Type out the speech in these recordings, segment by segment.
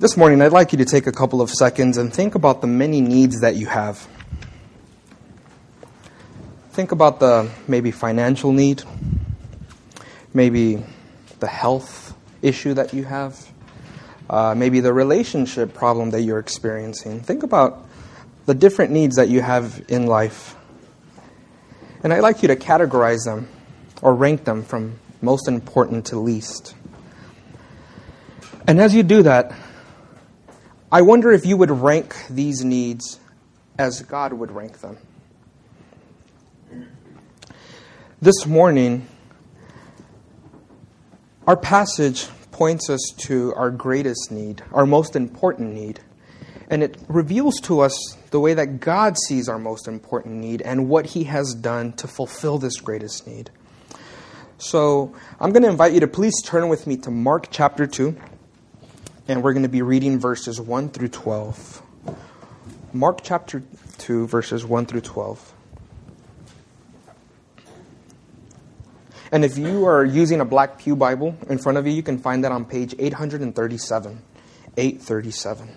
This morning, I'd like you to take a couple of seconds and think about the many needs that you have. Think about the maybe financial need, maybe the health issue that you have, uh, maybe the relationship problem that you're experiencing. Think about the different needs that you have in life. And I'd like you to categorize them or rank them from most important to least. And as you do that, I wonder if you would rank these needs as God would rank them. This morning, our passage points us to our greatest need, our most important need, and it reveals to us the way that God sees our most important need and what He has done to fulfill this greatest need. So I'm going to invite you to please turn with me to Mark chapter 2 and we're going to be reading verses 1 through 12. Mark chapter 2, verses 1 through 12. And if you are using a Black Pew Bible in front of you, you can find that on page 837. 837.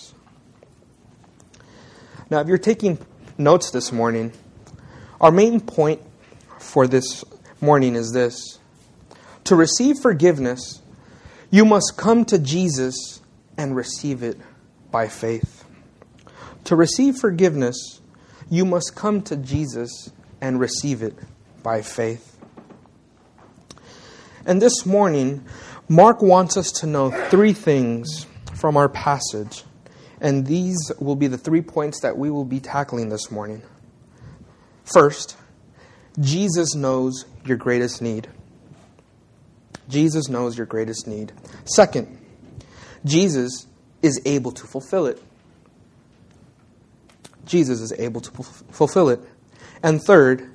Now, if you're taking notes this morning, our main point for this morning is this To receive forgiveness, you must come to Jesus and receive it by faith. To receive forgiveness, you must come to Jesus and receive it by faith. And this morning, Mark wants us to know three things from our passage and these will be the three points that we will be tackling this morning. First, Jesus knows your greatest need. Jesus knows your greatest need. Second, Jesus is able to fulfill it. Jesus is able to fulfill it. And third,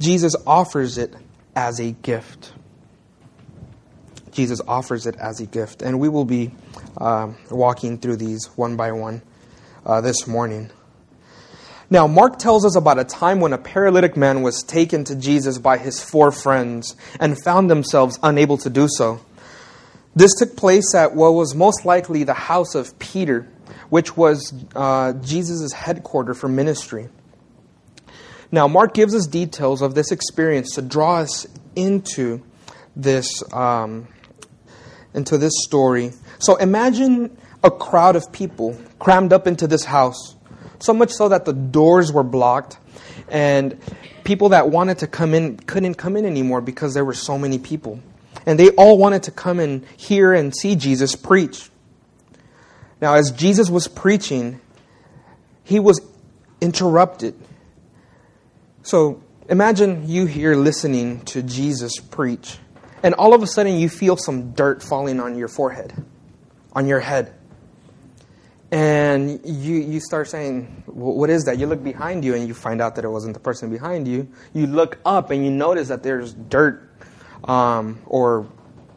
Jesus offers it as a gift. Jesus offers it as a gift. And we will be uh, walking through these one by one uh, this morning. Now, Mark tells us about a time when a paralytic man was taken to Jesus by his four friends and found themselves unable to do so. This took place at what was most likely the house of Peter, which was uh, Jesus' headquarters for ministry. Now, Mark gives us details of this experience to draw us into this um, into this story. So imagine a crowd of people crammed up into this house, so much so that the doors were blocked, and people that wanted to come in couldn't come in anymore because there were so many people. And they all wanted to come and hear and see Jesus preach. Now, as Jesus was preaching, he was interrupted. So imagine you here listening to Jesus preach and all of a sudden you feel some dirt falling on your forehead, on your head. and you, you start saying, What is that? You look behind you and you find out that it wasn't the person behind you. You look up and you notice that there's dirt um, or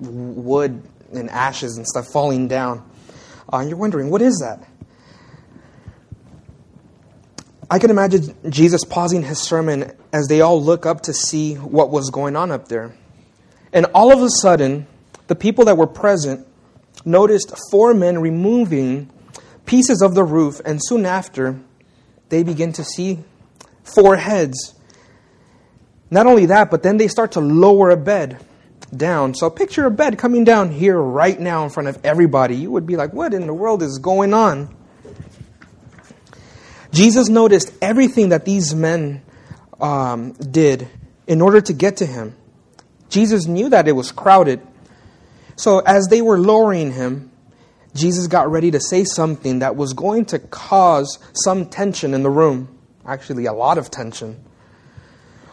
wood and ashes and stuff falling down. Uh, and you're wondering, What is that? I can imagine Jesus pausing his sermon as they all look up to see what was going on up there. And all of a sudden, the people that were present noticed four men removing pieces of the roof, and soon after, they begin to see four heads. Not only that, but then they start to lower a bed down. So picture a bed coming down here right now in front of everybody. You would be like, what in the world is going on? Jesus noticed everything that these men um, did in order to get to him. Jesus knew that it was crowded. So as they were lowering him, Jesus got ready to say something that was going to cause some tension in the room. Actually, a lot of tension.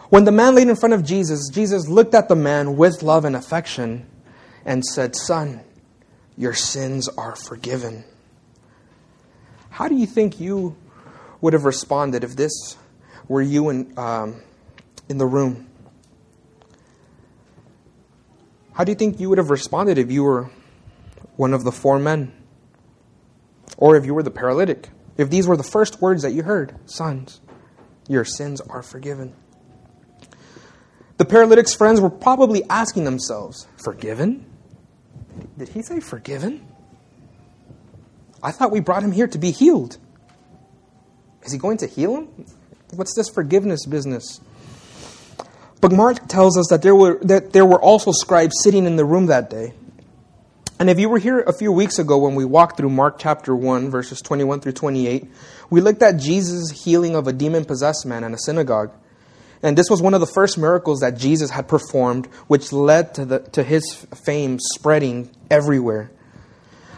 When the man laid in front of Jesus, Jesus looked at the man with love and affection and said, Son, your sins are forgiven. How do you think you would have responded if this were you in, um, in the room? How do you think you would have responded if you were one of the four men? Or if you were the paralytic? If these were the first words that you heard, sons, your sins are forgiven. The paralytic's friends were probably asking themselves, Forgiven? Did he say forgiven? I thought we brought him here to be healed. Is he going to heal him? What's this forgiveness business? But Mark tells us that there were that there were also scribes sitting in the room that day. And if you were here a few weeks ago when we walked through Mark chapter 1 verses 21 through 28, we looked at Jesus' healing of a demon-possessed man in a synagogue. And this was one of the first miracles that Jesus had performed, which led to, the, to his fame spreading everywhere.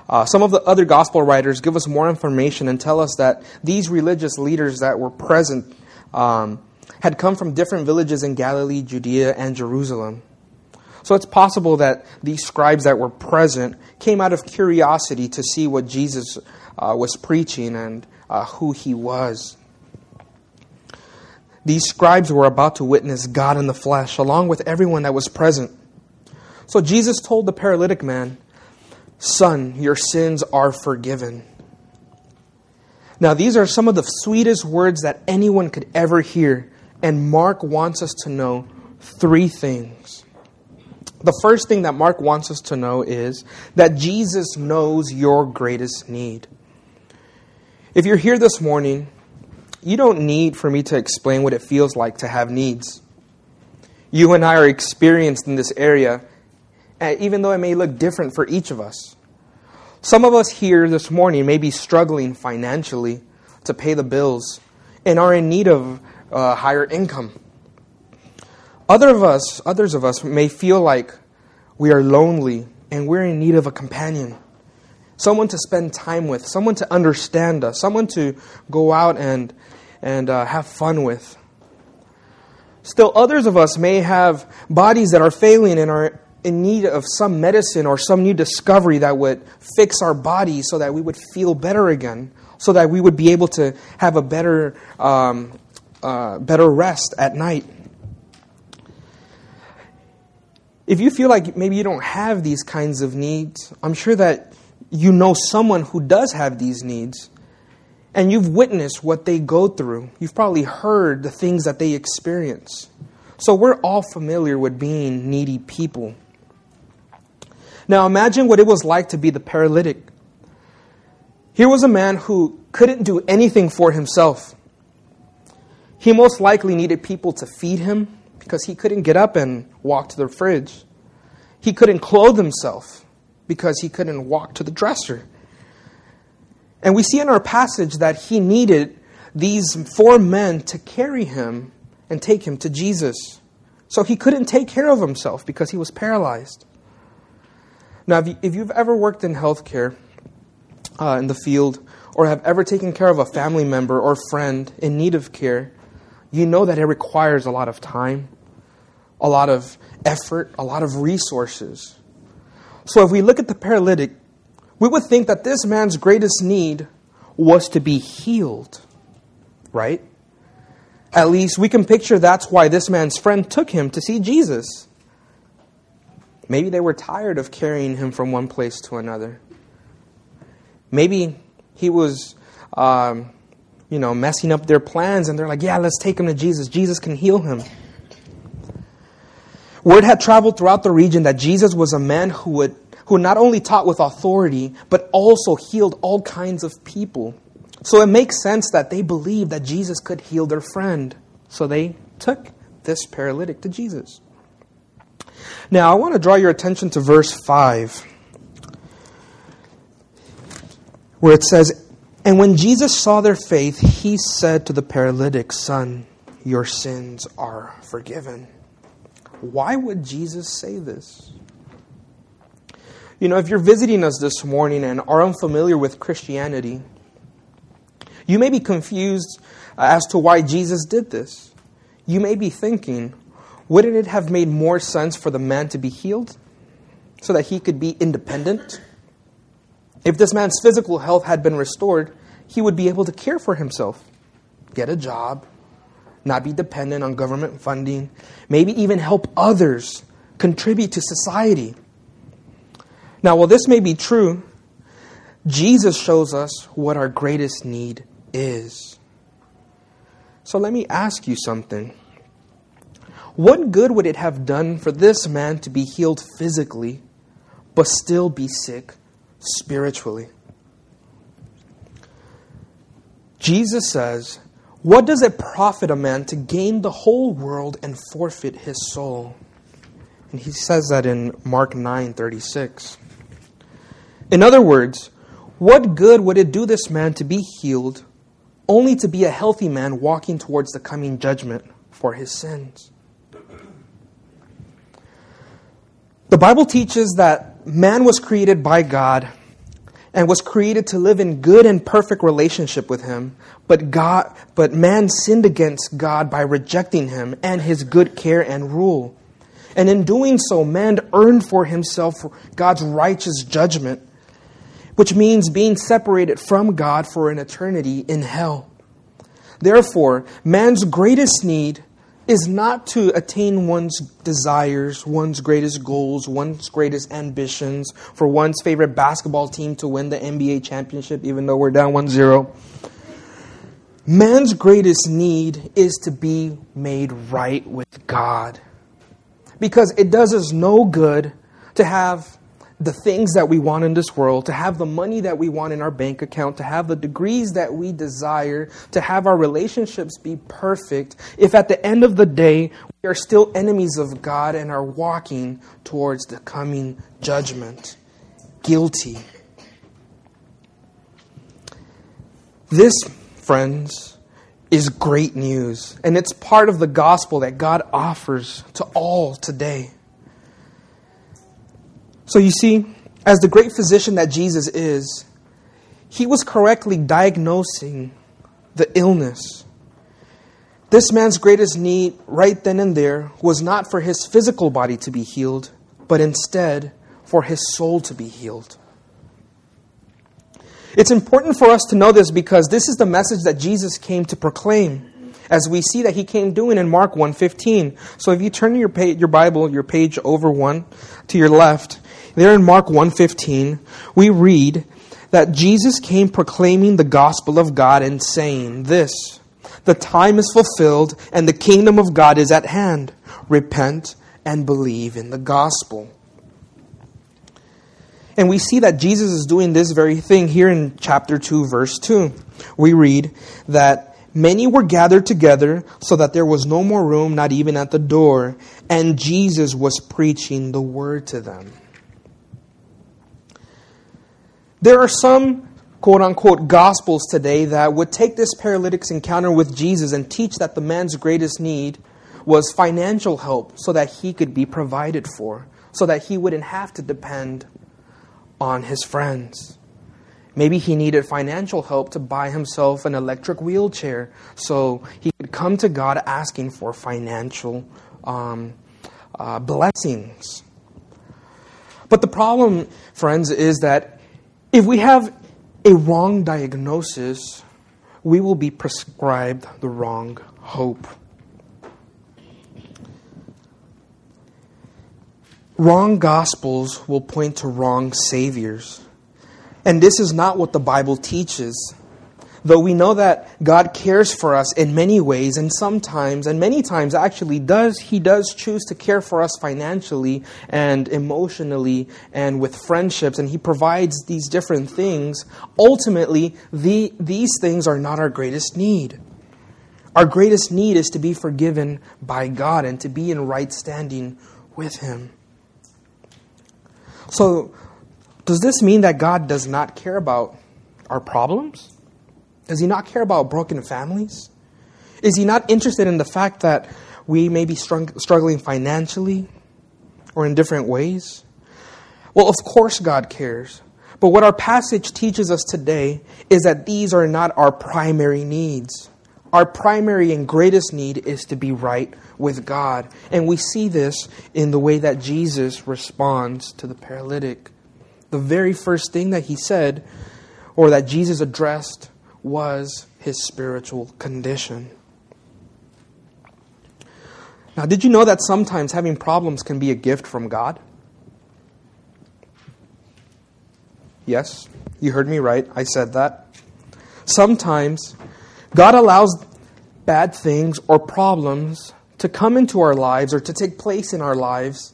Uh, some of the other gospel writers give us more information and tell us that these religious leaders that were present um, had come from different villages in Galilee, Judea, and Jerusalem. So it's possible that these scribes that were present came out of curiosity to see what Jesus uh, was preaching and uh, who he was. These scribes were about to witness God in the flesh, along with everyone that was present. So Jesus told the paralytic man, Son, your sins are forgiven. Now, these are some of the sweetest words that anyone could ever hear, and Mark wants us to know three things. The first thing that Mark wants us to know is that Jesus knows your greatest need. If you're here this morning, you don't need for me to explain what it feels like to have needs. You and I are experienced in this area, uh, even though it may look different for each of us. Some of us here this morning may be struggling financially to pay the bills and are in need of uh, higher income. Other of us, others of us may feel like we are lonely and we're in need of a companion, someone to spend time with, someone to understand us, someone to go out and and uh, have fun with. Still, others of us may have bodies that are failing and are in need of some medicine or some new discovery that would fix our bodies so that we would feel better again, so that we would be able to have a better, um, uh, better rest at night. If you feel like maybe you don't have these kinds of needs, I'm sure that you know someone who does have these needs and you've witnessed what they go through. You've probably heard the things that they experience. So we're all familiar with being needy people. Now imagine what it was like to be the paralytic. Here was a man who couldn't do anything for himself. He most likely needed people to feed him because he couldn't get up and walk to the fridge. He couldn't clothe himself because he couldn't walk to the dresser. And we see in our passage that he needed these four men to carry him and take him to Jesus. So he couldn't take care of himself because he was paralyzed. Now, if you've ever worked in healthcare uh, in the field or have ever taken care of a family member or friend in need of care, you know that it requires a lot of time, a lot of effort, a lot of resources. So if we look at the paralytic, we would think that this man's greatest need was to be healed, right? At least we can picture that's why this man's friend took him to see Jesus. Maybe they were tired of carrying him from one place to another. Maybe he was, um, you know, messing up their plans, and they're like, yeah, let's take him to Jesus. Jesus can heal him. Word had traveled throughout the region that Jesus was a man who would who not only taught with authority, but also healed all kinds of people. So it makes sense that they believed that Jesus could heal their friend. So they took this paralytic to Jesus. Now, I want to draw your attention to verse 5, where it says, And when Jesus saw their faith, he said to the paralytic, Son, your sins are forgiven. Why would Jesus say this? You know, if you're visiting us this morning and are unfamiliar with Christianity, you may be confused as to why Jesus did this. You may be thinking, wouldn't it have made more sense for the man to be healed so that he could be independent? If this man's physical health had been restored, he would be able to care for himself, get a job, not be dependent on government funding, maybe even help others contribute to society. Now, while this may be true, Jesus shows us what our greatest need is. So let me ask you something. What good would it have done for this man to be healed physically, but still be sick spiritually? Jesus says, What does it profit a man to gain the whole world and forfeit his soul? And he says that in Mark 9 36. In other words, what good would it do this man to be healed, only to be a healthy man walking towards the coming judgment for his sins? The Bible teaches that man was created by God and was created to live in good and perfect relationship with him, but God but man sinned against God by rejecting him and his good care and rule. And in doing so, man earned for himself God's righteous judgment which means being separated from God for an eternity in hell. Therefore, man's greatest need is not to attain one's desires, one's greatest goals, one's greatest ambitions, for one's favorite basketball team to win the NBA championship, even though we're down 1 0. Man's greatest need is to be made right with God. Because it does us no good to have the things that we want in this world, to have the money that we want in our bank account, to have the degrees that we desire, to have our relationships be perfect, if at the end of the day we are still enemies of God and are walking towards the coming judgment, guilty. This, friends, is great news, and it's part of the gospel that God offers to all today. So you see, as the great physician that Jesus is, he was correctly diagnosing the illness. This man's greatest need right then and there was not for his physical body to be healed, but instead for his soul to be healed. It's important for us to know this because this is the message that Jesus came to proclaim as we see that he came doing in Mark 1:15. So if you turn your page, your Bible, your page over one to your left, there in Mark 1:15, we read that Jesus came proclaiming the gospel of God and saying this, the time is fulfilled and the kingdom of God is at hand. Repent and believe in the gospel. And we see that Jesus is doing this very thing here in chapter 2, verse 2. We read that many were gathered together so that there was no more room, not even at the door, and Jesus was preaching the word to them. There are some quote unquote gospels today that would take this paralytic's encounter with Jesus and teach that the man's greatest need was financial help so that he could be provided for, so that he wouldn't have to depend on his friends. Maybe he needed financial help to buy himself an electric wheelchair so he could come to God asking for financial um, uh, blessings. But the problem, friends, is that if we have a wrong diagnosis, we will be prescribed the wrong hope. Wrong gospels will point to wrong saviors. And this is not what the Bible teaches. Though we know that God cares for us in many ways, and sometimes, and many times actually, does He does choose to care for us financially and emotionally and with friendships, and He provides these different things. Ultimately, the, these things are not our greatest need. Our greatest need is to be forgiven by God and to be in right standing with Him. So, does this mean that God does not care about our problems? Does he not care about broken families? Is he not interested in the fact that we may be struggling financially or in different ways? Well, of course, God cares. But what our passage teaches us today is that these are not our primary needs. Our primary and greatest need is to be right with God. And we see this in the way that Jesus responds to the paralytic. The very first thing that he said, or that Jesus addressed, was his spiritual condition. Now, did you know that sometimes having problems can be a gift from God? Yes, you heard me right. I said that. Sometimes God allows bad things or problems to come into our lives or to take place in our lives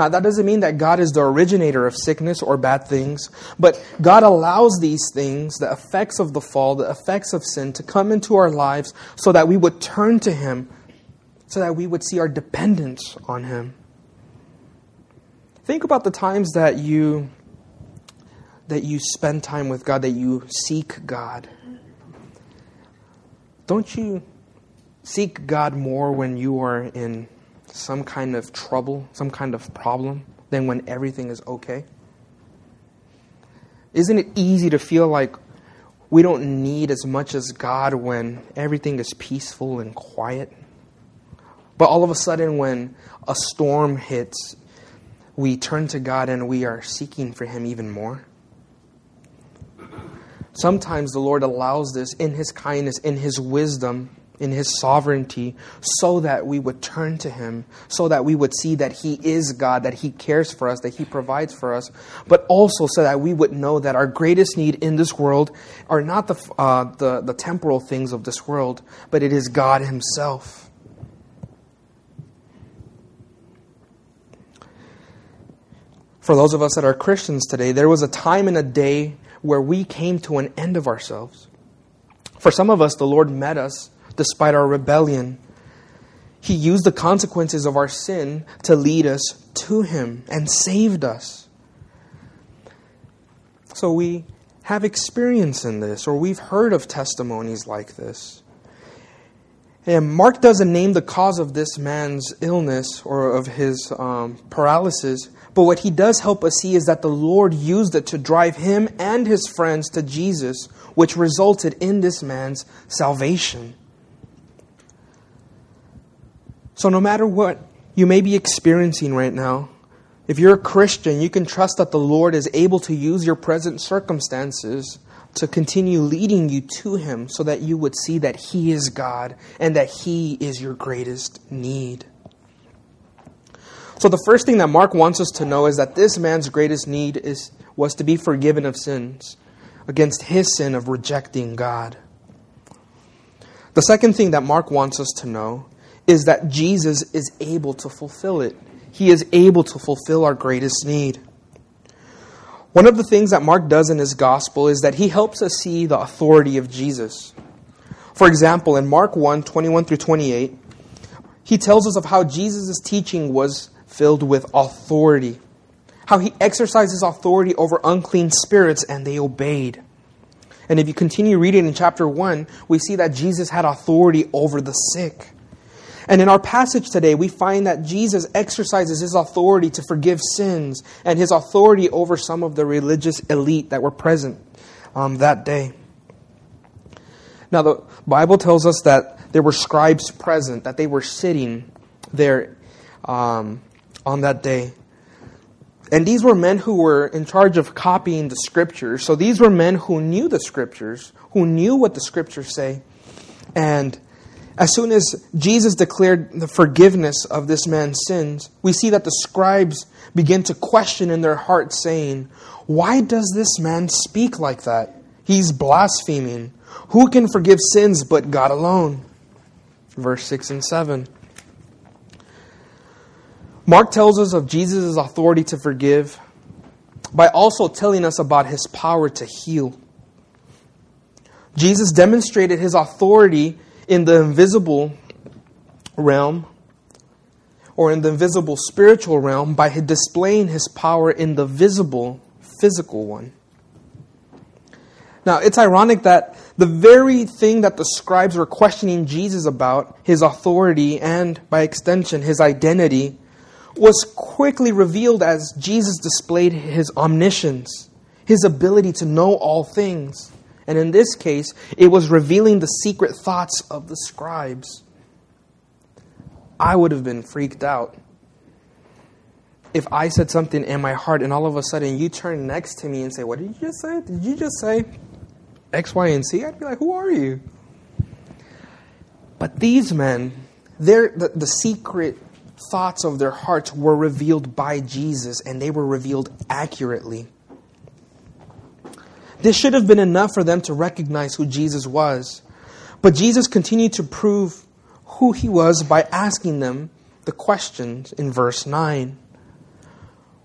now, that doesn't mean that God is the originator of sickness or bad things, but God allows these things, the effects of the fall, the effects of sin, to come into our lives so that we would turn to Him, so that we would see our dependence on Him. Think about the times that you that you spend time with God, that you seek God. Don't you seek God more when you are in some kind of trouble, some kind of problem, than when everything is okay? Isn't it easy to feel like we don't need as much as God when everything is peaceful and quiet? But all of a sudden, when a storm hits, we turn to God and we are seeking for Him even more. Sometimes the Lord allows this in His kindness, in His wisdom, in His sovereignty so that we would turn to Him, so that we would see that He is God, that He cares for us, that He provides for us, but also so that we would know that our greatest need in this world are not the, uh, the, the temporal things of this world, but it is God Himself. For those of us that are Christians today, there was a time and a day where we came to an end of ourselves. For some of us, the Lord met us despite our rebellion. He used the consequences of our sin to lead us to Him and saved us. So we have experience in this, or we've heard of testimonies like this. And Mark doesn't name the cause of this man's illness or of his um, paralysis, but what he does help us see is that the Lord used it to drive him and his friends to Jesus, which resulted in this man's salvation. So, no matter what you may be experiencing right now, if you're a Christian, you can trust that the Lord is able to use your present circumstances to continue leading you to Him so that you would see that He is God and that He is your greatest need. So, the first thing that Mark wants us to know is that this man's greatest need is, was to be forgiven of sins against his sin of rejecting God. The second thing that Mark wants us to know is that Jesus is able to fulfill it. He is able to fulfill our greatest need. One of the things that Mark does in his gospel is that he helps us see the authority of Jesus. For example, in Mark 1 21 through 28, he tells us of how Jesus' teaching was filled with authority, how he exercises authority over unclean spirits and they obeyed. And if you continue reading in chapter 1, we see that Jesus had authority over the sick. And in our passage today, we find that Jesus exercises his authority to forgive sins and his authority over some of the religious elite that were present um, that day. Now, the Bible tells us that there were scribes present, that they were sitting there um, on that day. And these were men who were in charge of copying the scriptures. So these were men who knew the scriptures, who knew what the scriptures say. And as soon as Jesus declared the forgiveness of this man's sins, we see that the scribes begin to question in their hearts, saying, Why does this man speak like that? He's blaspheming. Who can forgive sins but God alone? Verse 6 and 7. Mark tells us of Jesus' authority to forgive by also telling us about his power to heal. Jesus demonstrated his authority in the invisible realm or in the invisible spiritual realm by displaying his power in the visible physical one. Now, it's ironic that the very thing that the scribes were questioning Jesus about, his authority and, by extension, his identity, was quickly revealed as Jesus displayed his omniscience, his ability to know all things. And in this case, it was revealing the secret thoughts of the scribes. I would have been freaked out if I said something in my heart and all of a sudden you turn next to me and say, What did you just say? Did you just say X, Y, and Z? I'd be like, Who are you? But these men, the, the secret thoughts of their hearts were revealed by Jesus and they were revealed accurately. This should have been enough for them to recognize who Jesus was. But Jesus continued to prove who he was by asking them the questions in verse 9.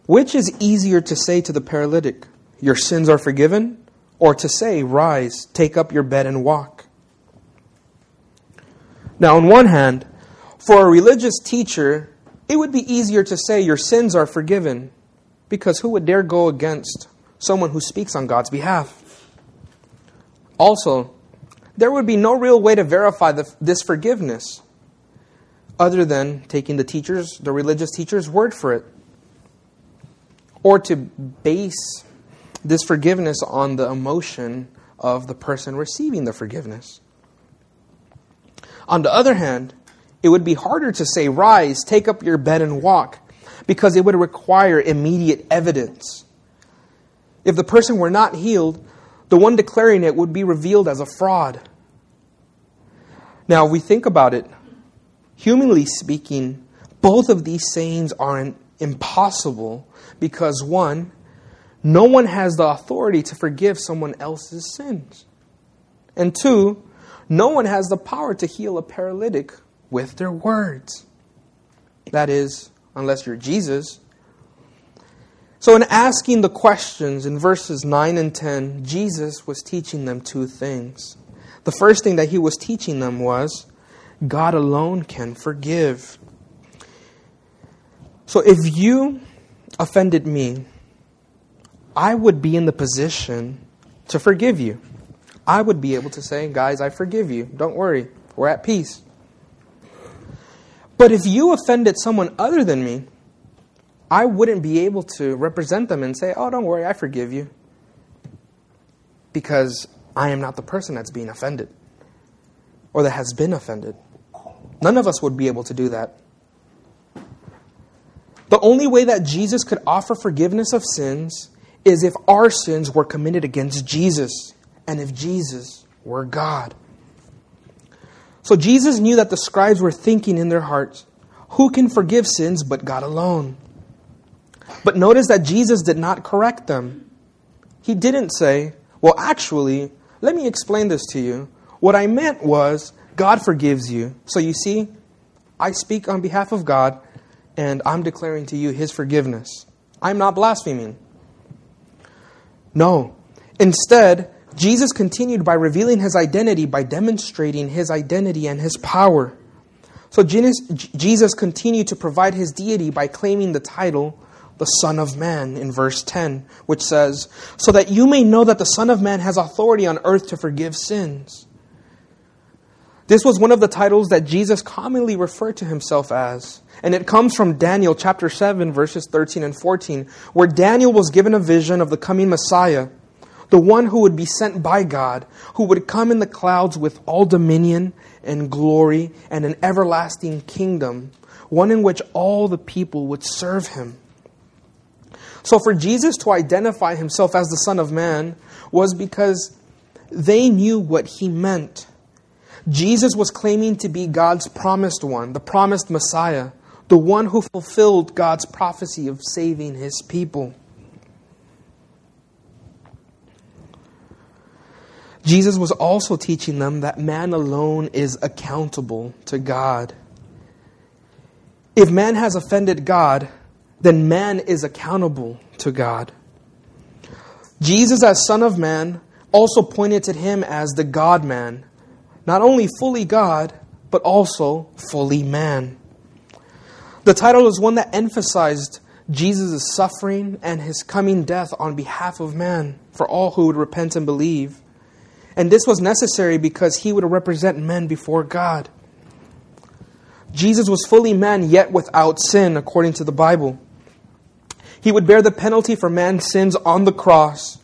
Which is easier to say to the paralytic, Your sins are forgiven? Or to say, Rise, take up your bed and walk? Now, on one hand, for a religious teacher, it would be easier to say, Your sins are forgiven, because who would dare go against someone who speaks on God's behalf? Also, there would be no real way to verify the, this forgiveness other than taking the teacher's, the religious teacher's word for it, or to base this forgiveness on the emotion of the person receiving the forgiveness. On the other hand, it would be harder to say, Rise, take up your bed and walk, because it would require immediate evidence. If the person were not healed, the one declaring it would be revealed as a fraud. Now, if we think about it. Humanly speaking, both of these sayings are impossible because, one, no one has the authority to forgive someone else's sins. And two, no one has the power to heal a paralytic with their words. That is, unless you're Jesus. So, in asking the questions in verses 9 and 10, Jesus was teaching them two things. The first thing that he was teaching them was God alone can forgive. So, if you offended me, I would be in the position to forgive you. I would be able to say, Guys, I forgive you. Don't worry. We're at peace. But if you offended someone other than me, I wouldn't be able to represent them and say, oh, don't worry, I forgive you. Because I am not the person that's being offended or that has been offended. None of us would be able to do that. The only way that Jesus could offer forgiveness of sins is if our sins were committed against Jesus and if Jesus were God. So Jesus knew that the scribes were thinking in their hearts, Who can forgive sins but God alone? But notice that Jesus did not correct them. He didn't say, Well, actually, let me explain this to you. What I meant was, God forgives you. So you see, I speak on behalf of God, and I'm declaring to you his forgiveness. I'm not blaspheming. No. Instead, Jesus continued by revealing his identity by demonstrating his identity and his power. So Jesus continued to provide his deity by claiming the title, the Son of Man, in verse 10, which says, So that you may know that the Son of Man has authority on earth to forgive sins. This was one of the titles that Jesus commonly referred to himself as. And it comes from Daniel chapter 7, verses 13 and 14, where Daniel was given a vision of the coming Messiah the one who would be sent by God, who would come in the clouds with all dominion and glory and an everlasting kingdom, one in which all the people would serve him. So for Jesus to identify himself as the Son of Man was because they knew what he meant. Jesus was claiming to be God's promised one, the promised Messiah, the one who fulfilled God's prophecy of saving his people. Jesus was also teaching them that man alone is accountable to God. If man has offended God, then man is accountable to God. Jesus, as Son of Man, also pointed to him as the God man, not only fully God, but also fully man. The title is one that emphasized Jesus' suffering and his coming death on behalf of man for all who would repent and believe. And this was necessary because he would represent men before God. Jesus was fully man, yet without sin, according to the Bible. He would bear the penalty for man's sins on the cross.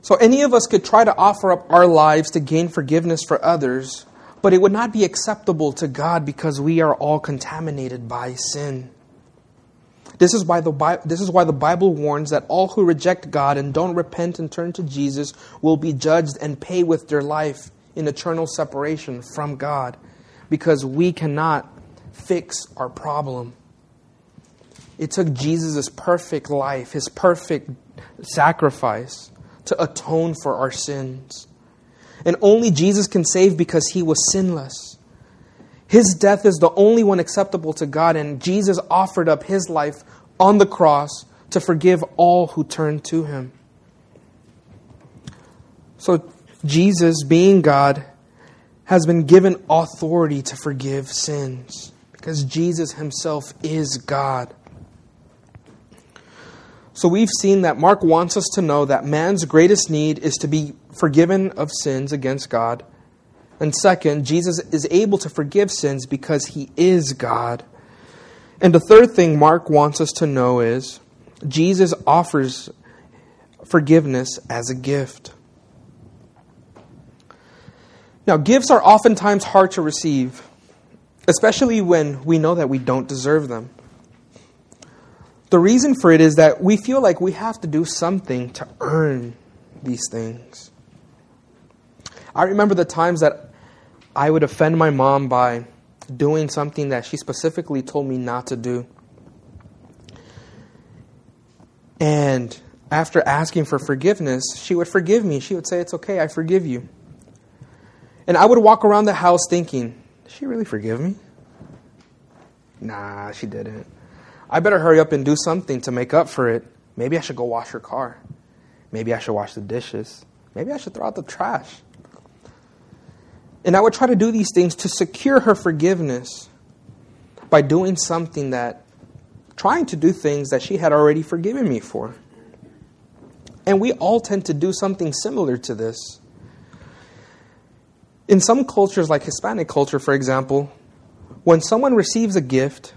So any of us could try to offer up our lives to gain forgiveness for others, but it would not be acceptable to God because we are all contaminated by sin. This is, why the Bible, this is why the Bible warns that all who reject God and don't repent and turn to Jesus will be judged and pay with their life in eternal separation from God because we cannot fix our problem. It took Jesus' perfect life, his perfect sacrifice, to atone for our sins. And only Jesus can save because he was sinless. His death is the only one acceptable to God, and Jesus offered up his life on the cross to forgive all who turn to him. So, Jesus, being God, has been given authority to forgive sins because Jesus himself is God. So, we've seen that Mark wants us to know that man's greatest need is to be forgiven of sins against God and second, Jesus is able to forgive sins because he is God. And the third thing Mark wants us to know is Jesus offers forgiveness as a gift. Now, gifts are oftentimes hard to receive, especially when we know that we don't deserve them. The reason for it is that we feel like we have to do something to earn these things. I remember the times that I would offend my mom by doing something that she specifically told me not to do. And after asking for forgiveness, she would forgive me. She would say, It's okay, I forgive you. And I would walk around the house thinking, Did she really forgive me? Nah, she didn't. I better hurry up and do something to make up for it. Maybe I should go wash her car. Maybe I should wash the dishes. Maybe I should throw out the trash. And I would try to do these things to secure her forgiveness by doing something that, trying to do things that she had already forgiven me for. And we all tend to do something similar to this. In some cultures, like Hispanic culture, for example, when someone receives a gift,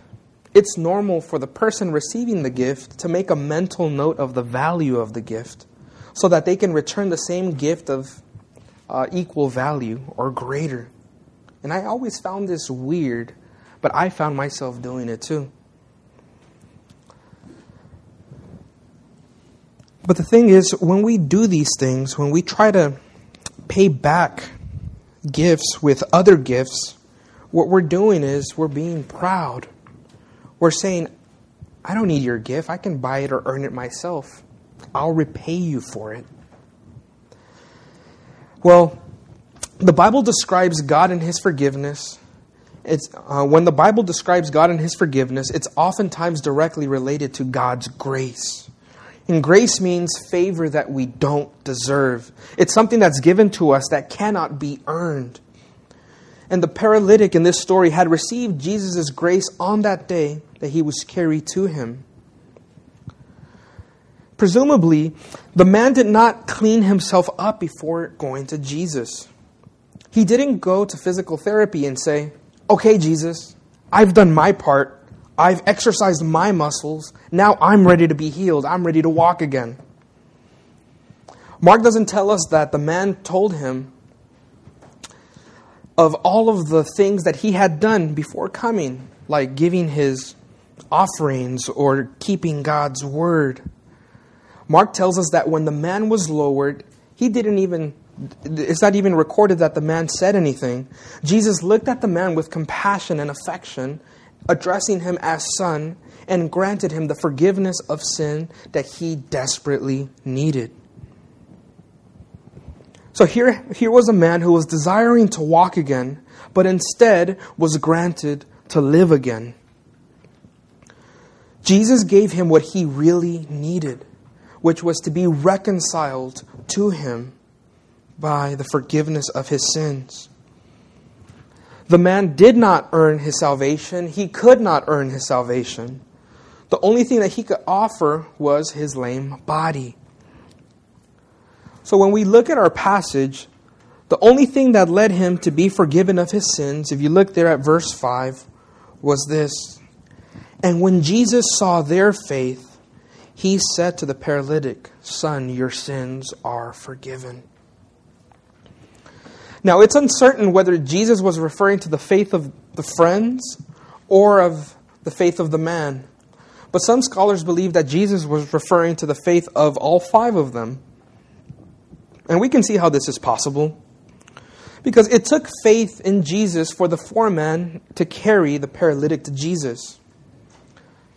it's normal for the person receiving the gift to make a mental note of the value of the gift so that they can return the same gift of uh, equal value or greater. And I always found this weird, but I found myself doing it too. But the thing is, when we do these things, when we try to pay back gifts with other gifts, what we're doing is we're being proud. We're saying, I don't need your gift. I can buy it or earn it myself. I'll repay you for it. Well, the Bible describes God and His forgiveness. It's, uh, when the Bible describes God and His forgiveness, it's oftentimes directly related to God's grace. And grace means favor that we don't deserve. It's something that's given to us that cannot be earned. And the paralytic in this story had received Jesus' grace on that day that he was carried to him. Presumably, the man did not clean himself up before going to Jesus. He didn't go to physical therapy and say, Okay, Jesus, I've done my part. I've exercised my muscles. Now I'm ready to be healed. I'm ready to walk again. Mark doesn't tell us that the man told him of all of the things that he had done before coming, like giving his offerings or keeping God's word. Mark tells us that when the man was lowered, he didn't even, it's not even recorded that the man said anything. Jesus looked at the man with compassion and affection, addressing him as son, and granted him the forgiveness of sin that he desperately needed. So here, here was a man who was desiring to walk again, but instead was granted to live again. Jesus gave him what he really needed, which was to be reconciled to him by the forgiveness of his sins. The man did not earn his salvation. He could not earn his salvation. The only thing that he could offer was his lame body. So when we look at our passage, the only thing that led him to be forgiven of his sins, if you look there at verse 5, was this. And when Jesus saw their faith, he said to the paralytic, Son, your sins are forgiven. Now, it's uncertain whether Jesus was referring to the faith of the friends or of the faith of the man. But some scholars believe that Jesus was referring to the faith of all five of them. And we can see how this is possible. Because it took faith in Jesus for the four men to carry the paralytic to Jesus.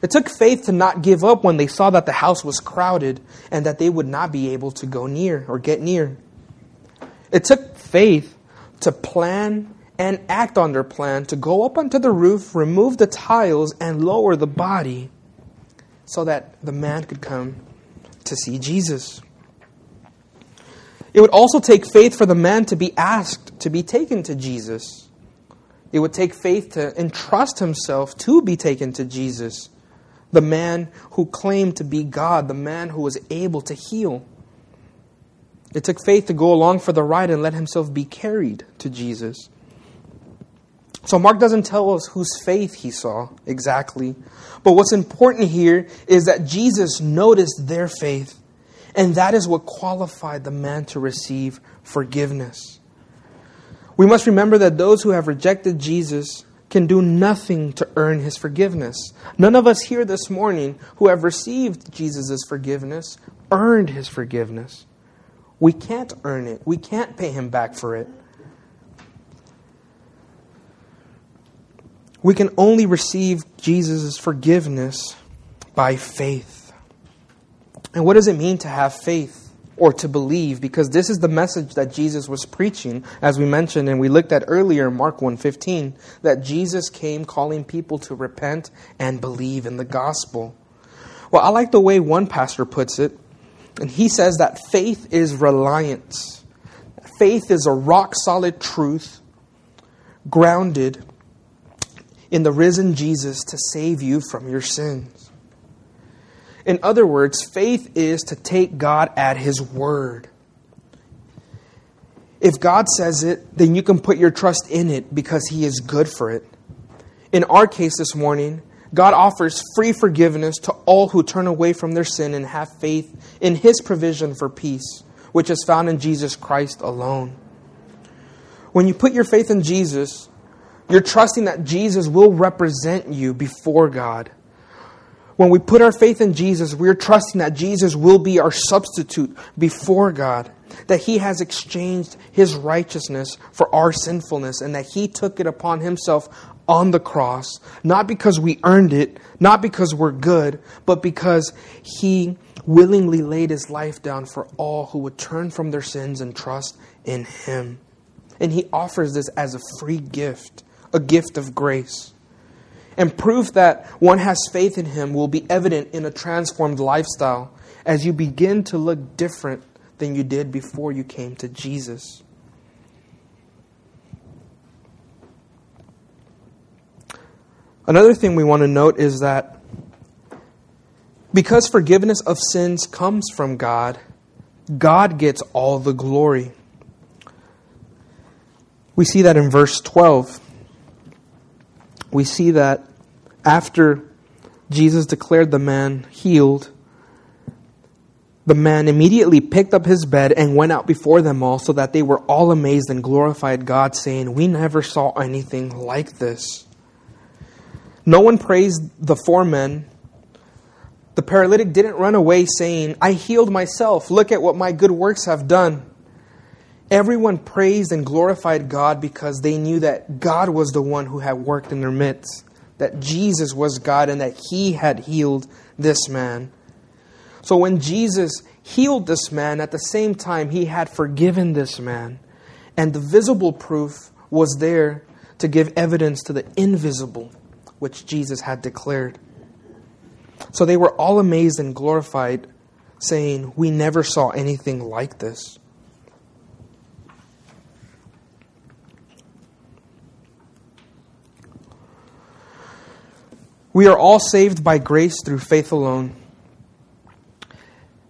It took faith to not give up when they saw that the house was crowded and that they would not be able to go near or get near. It took faith to plan and act on their plan to go up onto the roof, remove the tiles, and lower the body so that the man could come to see Jesus. It would also take faith for the man to be asked to be taken to Jesus. It would take faith to entrust himself to be taken to Jesus, the man who claimed to be God, the man who was able to heal. It took faith to go along for the ride and let himself be carried to Jesus. So Mark doesn't tell us whose faith he saw exactly. But what's important here is that Jesus noticed their faith, and that is what qualified the man to receive forgiveness. We must remember that those who have rejected Jesus can do nothing to earn his forgiveness. None of us here this morning who have received Jesus' forgiveness earned his forgiveness. We can't earn it, we can't pay him back for it. We can only receive Jesus' forgiveness by faith. And what does it mean to have faith or to believe? Because this is the message that Jesus was preaching, as we mentioned and we looked at earlier in Mark 1:15, that Jesus came calling people to repent and believe in the gospel. Well, I like the way one pastor puts it, and he says that faith is reliance. Faith is a rock solid truth grounded in the risen Jesus to save you from your sins. In other words, faith is to take God at His word. If God says it, then you can put your trust in it because He is good for it. In our case this morning, God offers free forgiveness to all who turn away from their sin and have faith in His provision for peace, which is found in Jesus Christ alone. When you put your faith in Jesus, you're trusting that Jesus will represent you before God. When we put our faith in Jesus, we're trusting that Jesus will be our substitute before God, that He has exchanged His righteousness for our sinfulness, and that He took it upon Himself on the cross, not because we earned it, not because we're good, but because He willingly laid His life down for all who would turn from their sins and trust in Him. And He offers this as a free gift a gift of grace. And proof that one has faith in Him will be evident in a transformed lifestyle as you begin to look different than you did before you came to Jesus. Another thing we want to note is that because forgiveness of sins comes from God, God gets all the glory. We see that in verse 12 we see that after Jesus declared the man healed, the man immediately picked up his bed and went out before them all, so that they were all amazed and glorified God, saying, We never saw anything like this. No one praised the four men. The paralytic didn't run away saying, I healed myself. Look at what my good works have done. Everyone praised and glorified God because they knew that God was the one who had worked in their midst, that Jesus was God, and that He had healed this man. So when Jesus healed this man, at the same time, He had forgiven this man. And the visible proof was there to give evidence to the invisible, which Jesus had declared. So they were all amazed and glorified, saying, We never saw anything like this. We are all saved by grace through faith alone.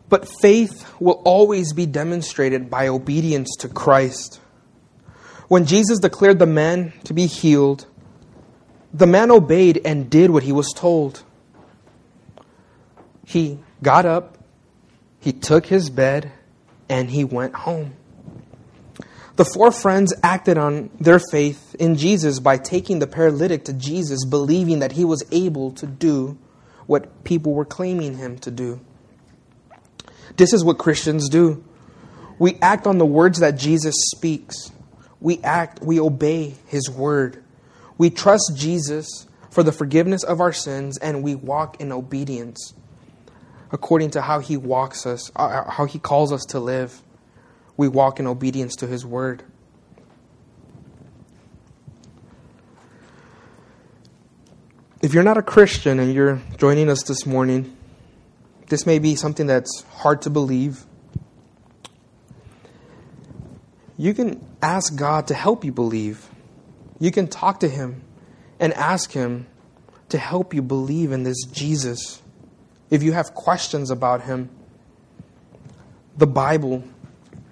But faith will always be demonstrated by obedience to Christ. When Jesus declared the man to be healed, the man obeyed and did what he was told. He got up, he took his bed, and he went home. The four friends acted on their faith in Jesus by taking the paralytic to Jesus, believing that he was able to do what people were claiming him to do. This is what Christians do. We act on the words that Jesus speaks. We act, we obey his word. We trust Jesus for the forgiveness of our sins and we walk in obedience according to how he walks us, uh, how he calls us to live we walk in obedience to His word. If you're not a Christian and you're joining us this morning, this may be something that's hard to believe. You can ask God to help you believe. You can talk to Him and ask Him to help you believe in this Jesus. If you have questions about Him, the Bible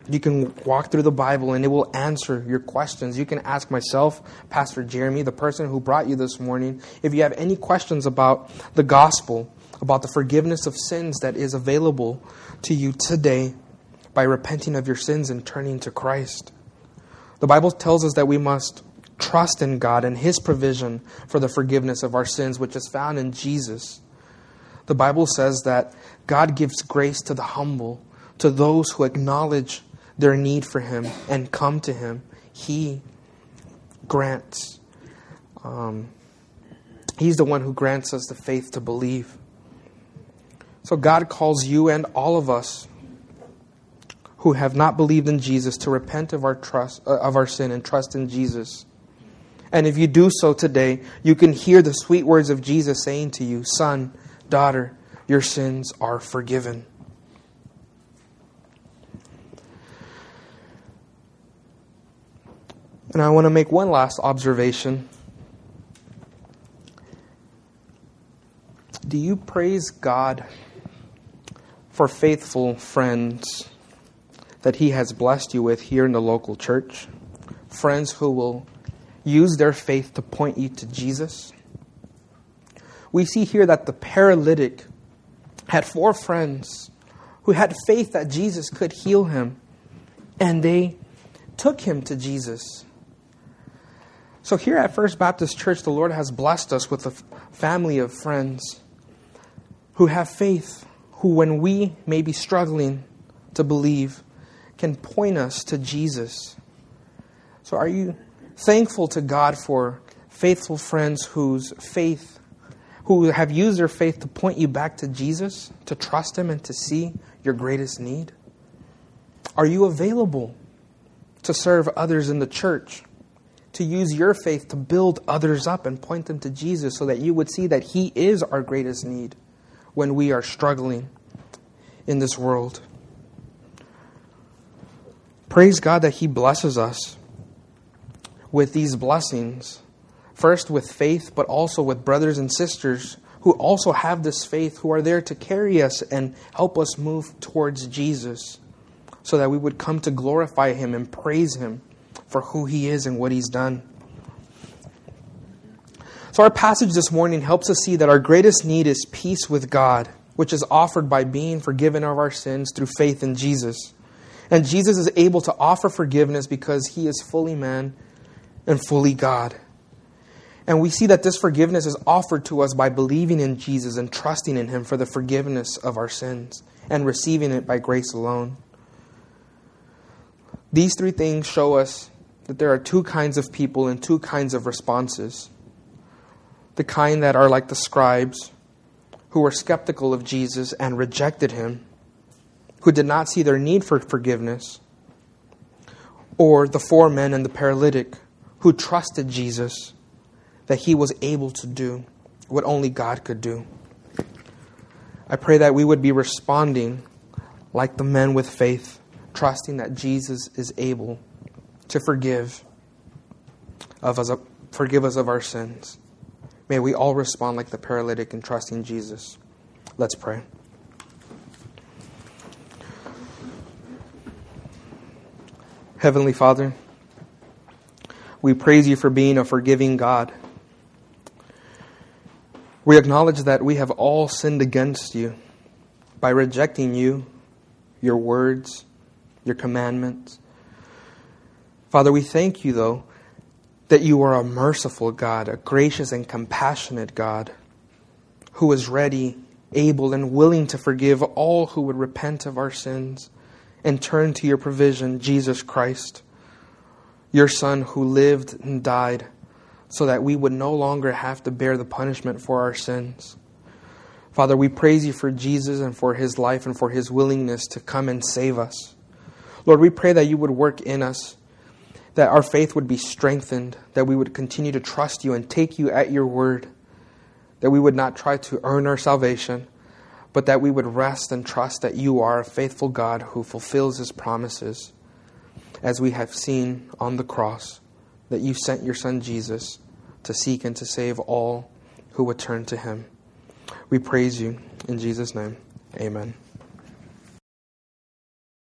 you can walk through the Bible and it will answer your questions. You can ask myself, Pastor Jeremy, the person who brought you this morning, if you have any questions about the gospel, about the forgiveness of sins that is available to you today by repenting of your sins and turning to Christ. The Bible tells us that we must trust in God and His provision for the forgiveness of our sins, which is found in Jesus. The Bible says that God gives grace to the humble, to those who acknowledge their need for Him and come to Him, He grants. Um, he's the one who grants us the faith to believe. So God calls you and all of us who have not believed in Jesus to repent of our trust uh, of our sin and trust in Jesus. And if you do so today, you can hear the sweet words of Jesus saying to you, "Son, daughter, your sins are forgiven." And I want to make one last observation. Do you praise God for faithful friends that He has blessed you with here in the local church? Friends who will use their faith to point you to Jesus? We see here that the paralytic had four friends who had faith that Jesus could heal him, and they took him to Jesus. So, here at First Baptist Church, the Lord has blessed us with a family of friends who have faith, who, when we may be struggling to believe, can point us to Jesus. So, are you thankful to God for faithful friends whose faith, who have used their faith to point you back to Jesus, to trust Him, and to see your greatest need? Are you available to serve others in the church? To use your faith to build others up and point them to Jesus so that you would see that He is our greatest need when we are struggling in this world. Praise God that He blesses us with these blessings. First, with faith, but also with brothers and sisters who also have this faith, who are there to carry us and help us move towards Jesus so that we would come to glorify Him and praise Him for who He is and what He's done. So, our passage this morning helps us see that our greatest need is peace with God, which is offered by being forgiven of our sins through faith in Jesus. And Jesus is able to offer forgiveness because He is fully man and fully God. And we see that this forgiveness is offered to us by believing in Jesus and trusting in Him for the forgiveness of our sins and receiving it by grace alone. These three things show us that there are two kinds of people and two kinds of responses. The kind that are like the scribes, who were skeptical of Jesus and rejected him, who did not see their need for forgiveness, or the four men and the paralytic, who trusted Jesus that he was able to do what only God could do. I pray that we would be responding like the men with faith, trusting that Jesus is able to forgive of us, forgive us of our sins. May we all respond like the paralytic and trusting Jesus. Let's pray. Heavenly Father, we praise you for being a forgiving God. We acknowledge that we have all sinned against you by rejecting you, your words, your commandments. Father, we thank you, though, that you are a merciful God, a gracious and compassionate God, who is ready, able, and willing to forgive all who would repent of our sins and turn to your provision, Jesus Christ, your Son who lived and died so that we would no longer have to bear the punishment for our sins. Father, we praise you for Jesus and for his life and for his willingness to come and save us. Lord, we pray that you would work in us that our faith would be strengthened, that we would continue to trust you and take you at your word, that we would not try to earn our salvation, but that we would rest and trust that you are a faithful God who fulfills his promises, as we have seen on the cross, that you sent your Son Jesus to seek and to save all who would turn to him. We praise you in Jesus' name. Amen.